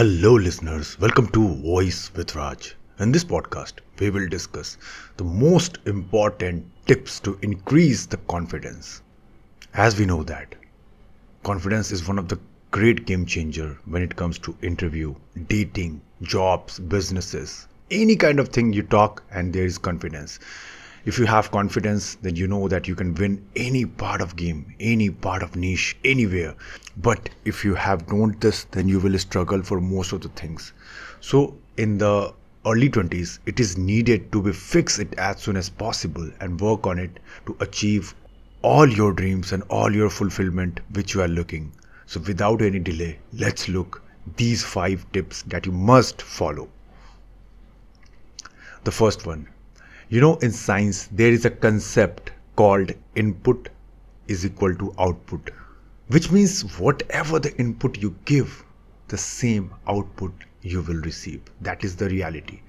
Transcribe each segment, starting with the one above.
Hello, listeners. Welcome to Voice with Raj. In this podcast, we will discuss the most important tips to increase the confidence. As we know that confidence is one of the great game changer when it comes to interview, dating, jobs, businesses, any kind of thing you talk and there is confidence. If you have confidence, then you know that you can win any part of game, any part of niche, anywhere. But if you have don't this, then you will struggle for most of the things. So in the early 20s, it is needed to be fix it as soon as possible and work on it to achieve all your dreams and all your fulfillment which you are looking. So without any delay, let's look these five tips that you must follow. The first one, you know, in science, there is a concept called input is equal to output, which means whatever the input you give, the same output you will receive. That is the reality.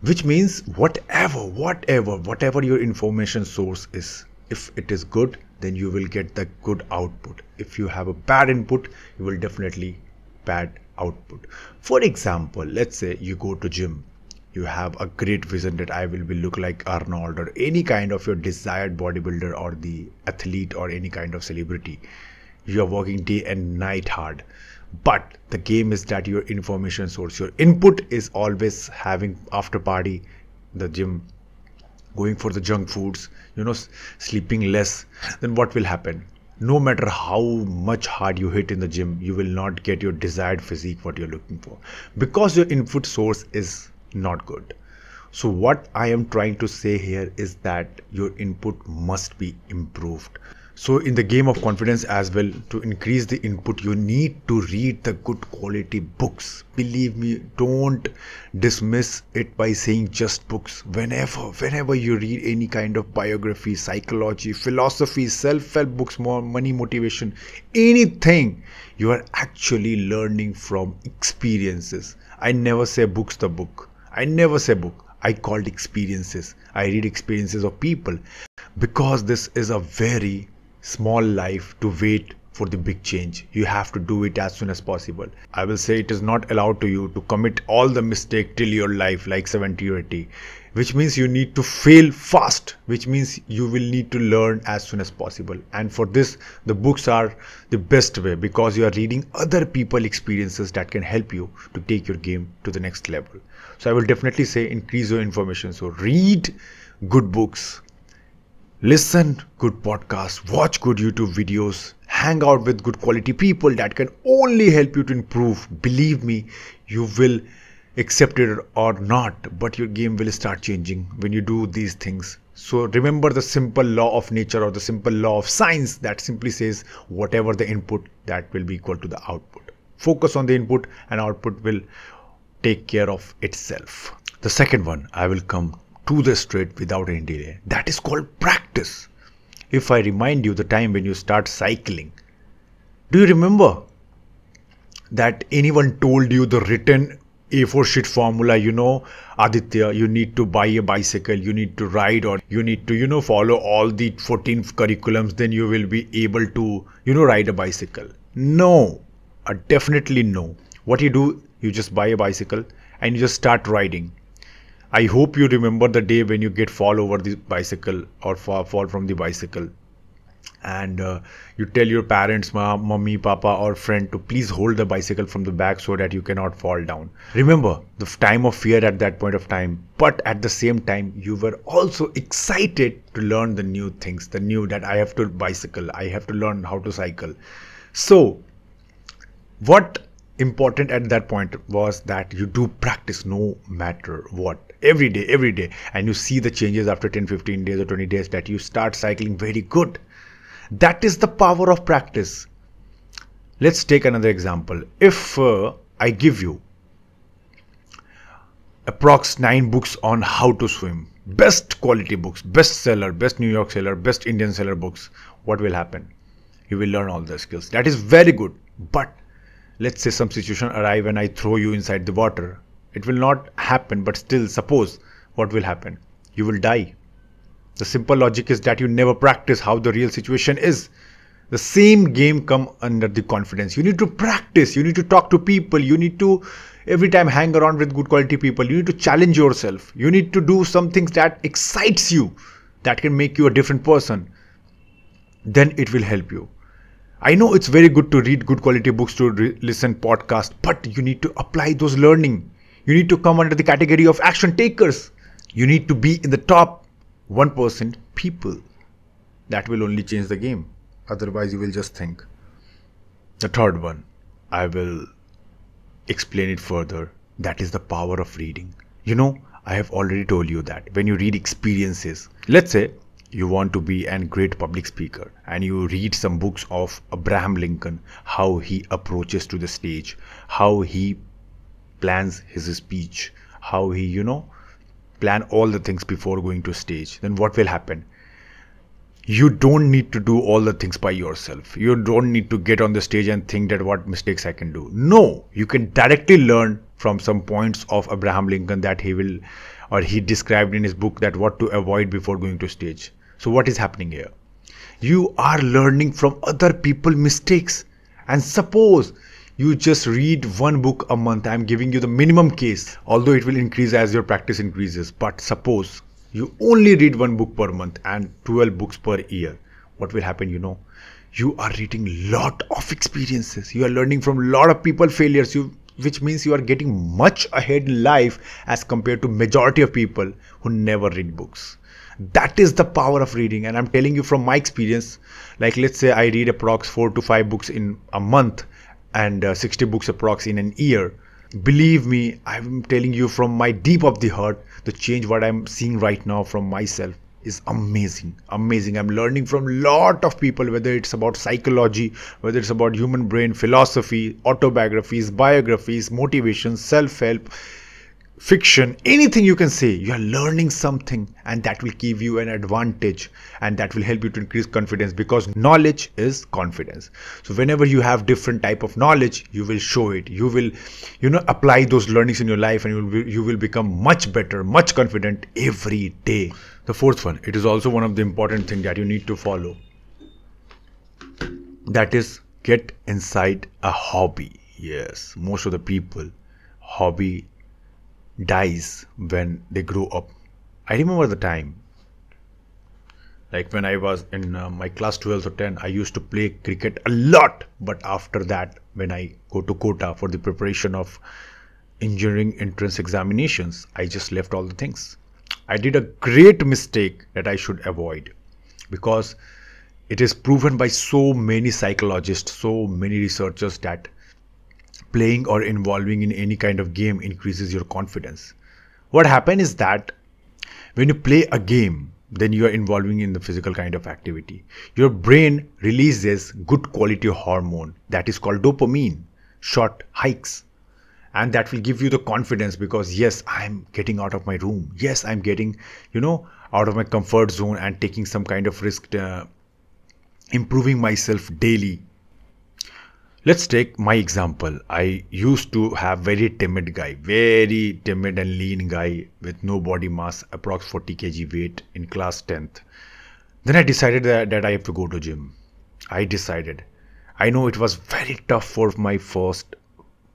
Which means whatever, whatever, whatever your information source is, if it is good, then you will get the good output. If you have a bad input, you will definitely bad output. For example, let's say you go to gym you have a great vision that I will be look like Arnold or any kind of your desired bodybuilder or the athlete or any kind of celebrity. You are working day and night hard. But the game is that your information source, your input is always having after party, the gym, going for the junk foods, you know, sleeping less. Then what will happen? no matter how much hard you hit in the gym you will not get your desired physique what you're looking for because your input source is not good. So, what I am trying to say here is that your input must be improved. So, in the game of confidence as well, to increase the input, you need to read the good quality books. Believe me, don't dismiss it by saying just books. Whenever, whenever you read any kind of biography, psychology, philosophy, self help books, more money motivation, anything, you are actually learning from experiences. I never say books the book I never say book. I called experiences. I read experiences of people because this is a very small life to wait for the big change. You have to do it as soon as possible. I will say it is not allowed to you to commit all the mistake till your life like 70 or 80 which means you need to fail fast which means you will need to learn as soon as possible. And for this the books are the best way because you are reading other people experiences that can help you to take your game to the next level. So i will definitely say increase your information. So read good books listen good podcasts watch good youtube videos hang out with good quality people that can only help you to improve. Believe me you will accept it or not, but your game will start changing when you do these things. So remember the simple law of nature or the simple law of science that simply says whatever the input that will be equal to the output. Focus on the input and output will take care of itself. The second one, I will come to the straight without any delay. That is called practice. If I remind you the time when you start cycling, do you remember that anyone told you the written a4 sheet formula, you know, Aditya, you need to buy a bicycle, you need to ride, or you need to, you know, follow all the 14 curriculums, then you will be able to, you know, ride a bicycle. No, uh, definitely no. What you do, you just buy a bicycle and you just start riding. I hope you remember the day when you get fall over the bicycle or fall, fall from the bicycle and uh, you tell your parents mom mummy papa or friend to please hold the bicycle from the back so that you cannot fall down. Remember the time of fear at that point of time but at the same time you were also excited to learn the new things the new that i have to bicycle i have to learn how to cycle. So what important at that point was that you do practice no matter what. Every day every day. And you see the changes after 10 15 days or 20 days that you start cycling very good that is the power of practice. Let's take another example. If uh, I give you approx 9 books on how to swim, best quality books, best seller, best New York seller, best Indian seller books, what will happen? You will learn all the skills. That is very good. But let's say some situation arrive and I throw you inside the water. It will not happen, but still suppose what will happen? You will die the simple logic is that you never practice how the real situation is. the same game come under the confidence. You need to practice. You need to talk to people. You need to every time hang around with good quality people you need to challenge yourself. You need to do some things that excites you that can make you a different person. Then it will help you. I know it's very good to read good quality books to re- listen podcast but you need to apply those learning. You need to come under the category of action takers. You need to be in the top 1% people that will only change the game. Otherwise you will just think. The third one i will explain it further. That is the power of reading. You know i have already told you that when you read experiences let's say you want to be a great public speaker and you read some books of abraham lincoln how he approaches to the stage how he plans his speech how he you know plan all the things before going to stage then what will happen? You don't need to do all the things by yourself. You don't need to get on the stage and think that what mistakes i can do. No you can directly learn from some points of abraham lincoln that he will or he described in his book that what to avoid before going to stage. So what is happening here? You are learning from other people mistakes. And suppose you just read one book a month. I'm giving you the minimum case although it will increase as your practice increases. But suppose you only read one book per month and 12 books per year. What will happen you know? You are reading lot of experiences. You are learning from lot of people failures you which means you are getting much ahead in life as compared to majority of people who never read books. That is the power of reading. And i'm telling you from my experience like let's say i read approx 4 to 5 books in a month and uh, 60 books approx in an year. Believe me i'm telling you from my deep of the heart the change what i'm seeing right now from myself is amazing. Amazing. I'm learning from lot of people whether it's about psychology whether it's about human brain philosophy autobiographies biographies motivation self-help fiction, anything you can say, you are learning something and that will give you an advantage and that will help you to increase confidence because knowledge is confidence. So whenever you have different type of knowledge, you will show it. You will, you know, apply those learnings in your life and you will, you will become much better, much confident every day. The fourth one, it is also one of the important thing that you need to follow. That is get inside a hobby. Yes, most of the people hobby dies when they grow up. I remember the time, like when I was in uh, my class 12 or 10, I used to play cricket a lot. But after that, when I go to Kota for the preparation of engineering entrance examinations, I just left all the things. I did a great mistake that I should avoid because it is proven by so many psychologists, so many researchers that playing or involving in any kind of game increases your confidence. What happens is that when you play a game, then you are involving in the physical kind of activity. Your brain releases good quality hormone that is called dopamine, short hikes. And that will give you the confidence because yes, I'm getting out of my room. Yes, I'm getting, you know, out of my comfort zone and taking some kind of risk, uh, improving myself daily let's take my example. I used to have very timid guy very timid and lean guy with no body mass approx 40 kg weight in class 10th then i decided that, that i have to go to gym. I decided. I know it was very tough for my first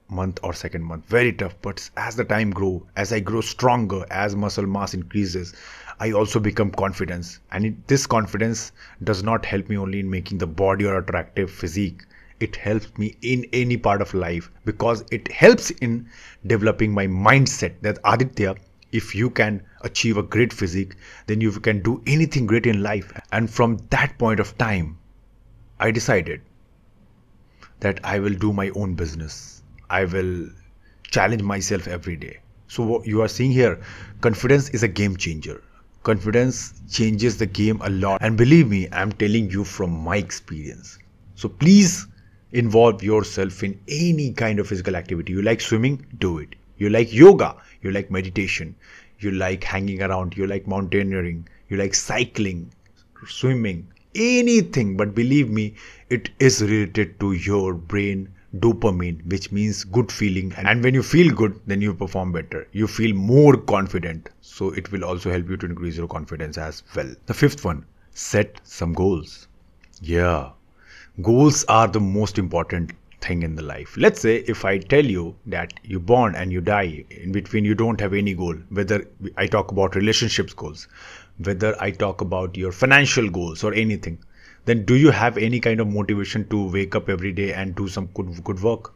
month or second month very tough but as the time grow as i grow stronger as muscle mass increases i also become confidence. And it, this confidence does not help me only in making the body or attractive physique it helps me in any part of life because it helps in developing my mindset that Aditya, if you can achieve a great physique, then you can do anything great in life. And from that point of time, I decided that I will do my own business. I will challenge myself every day. So, what you are seeing here, confidence is a game changer. Confidence changes the game a lot. And believe me, I'm telling you from my experience. So, please involve yourself in any kind of physical activity. You like swimming? Do it. You like yoga? You like meditation? You like hanging around? You like mountaineering? You like cycling, swimming, anything. But believe me, it is related to your brain dopamine, which means good feeling. And when you feel good, then you perform better. You feel more confident. So it will also help you to increase your confidence as well. The fifth one, set some goals. Yeah, goals are the most important thing in the life. Let's say if i tell you that you born and you die in between you don't have any goal whether i talk about relationships goals whether i talk about your financial goals or anything then do you have any kind of motivation to wake up every day and do some good good work?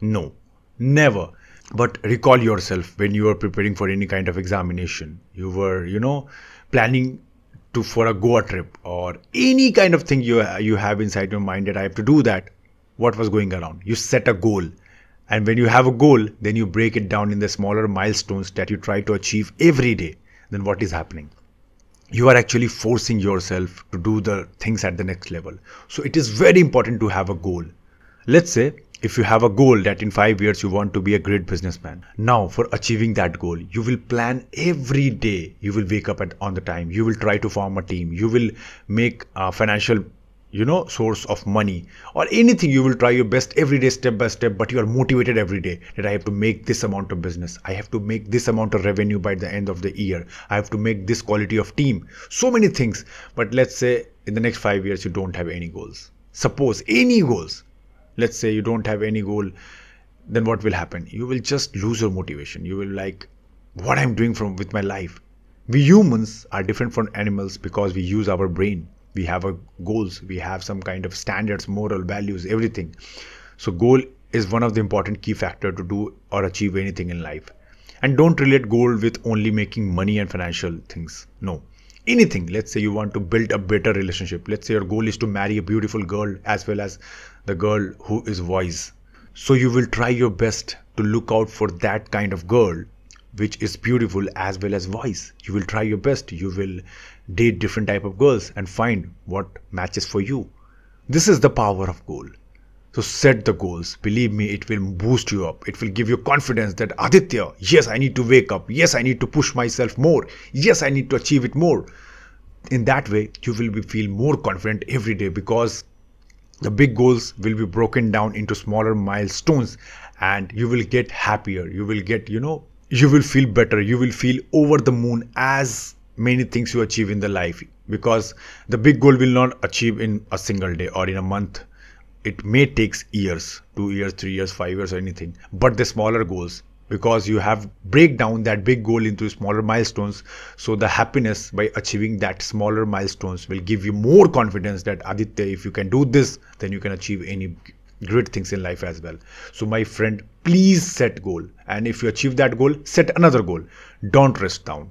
No. Never. But recall yourself when you were preparing for any kind of examination. You were you know planning to for a goa trip or any kind of thing you you have inside your mind that i have to do that what was going around? You set a goal. And when you have a goal then you break it down in the smaller milestones that you try to achieve every day. Then what is happening? You are actually forcing yourself to do the things at the next level. So it is very important to have a goal. Let's say if you have a goal that in 5 years you want to be a great businessman now for achieving that goal you will plan every day. You will wake up at on the time. You will try to form a team. You will make a financial you know source of money or anything. You will try your best every day step by step but you are motivated every day that i have to make this amount of business. I have to make this amount of revenue by the end of the year. I have to make this quality of team. So many things. But let's say in the next 5 years you don't have any goals. Suppose any goals let's say you don't have any goal then what will happen? You will just lose your motivation. You will like what i'm doing from with my life. We humans are different from animals because we use our brain. We have our goals. We have some kind of standards moral values everything. So goal is one of the important key factor to do or achieve anything in life. And don't relate goal with only making money and financial things. No anything. Let's say you want to build a better relationship. Let's say your goal is to marry a beautiful girl as well as the girl who is wise. So you will try your best to look out for that kind of girl which is beautiful as well as wise. You will try your best. You will date different type of girls and find what matches for you. This is the power of goal so set the goals. Believe me it will boost you up. It will give you confidence that aditya yes i need to wake up. Yes i need to push myself more. Yes i need to achieve it more. In that way you will be feel more confident every day because the big goals will be broken down into smaller milestones and you will get happier. You will get you know you will feel better. You will feel over the moon as many things you achieve in the life because the big goal will not achieve in a single day or in a month it may takes years 2 years 3 years 5 years or anything. But the smaller goals because you have break down that big goal into smaller milestones so the happiness by achieving that smaller milestones will give you more confidence that aditya if you can do this then you can achieve any great things in life as well. So my friend please set goal. And if you achieve that goal set another goal. Don't rest down.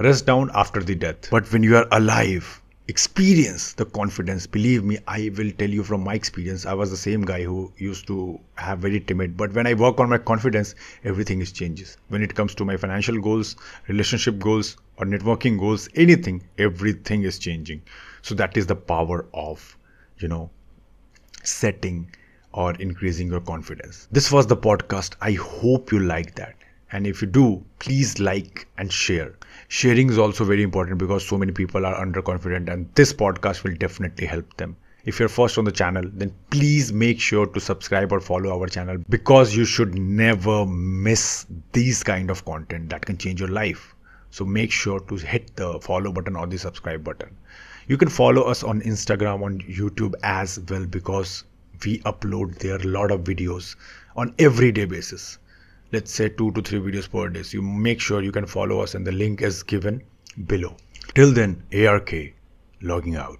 Rest down after the death. But when you are alive experience the confidence believe me i will tell you from my experience i was the same guy who used to have very timid but when i work on my confidence everything is changes when it comes to my financial goals relationship goals or networking goals anything everything is changing so that is the power of you know setting or increasing your confidence. This was the podcast. I hope you like that. And if you do, please like and share. Sharing is also very important because so many people are underconfident, and this podcast will definitely help them. If you're first on the channel, then please make sure to subscribe or follow our channel because you should never miss these kind of content that can change your life. So make sure to hit the follow button or the subscribe button. You can follow us on Instagram, on YouTube as well because we upload there a lot of videos on everyday basis let's say two to three videos per day. So you make sure you can follow us and the link is given below. Till then ark logging out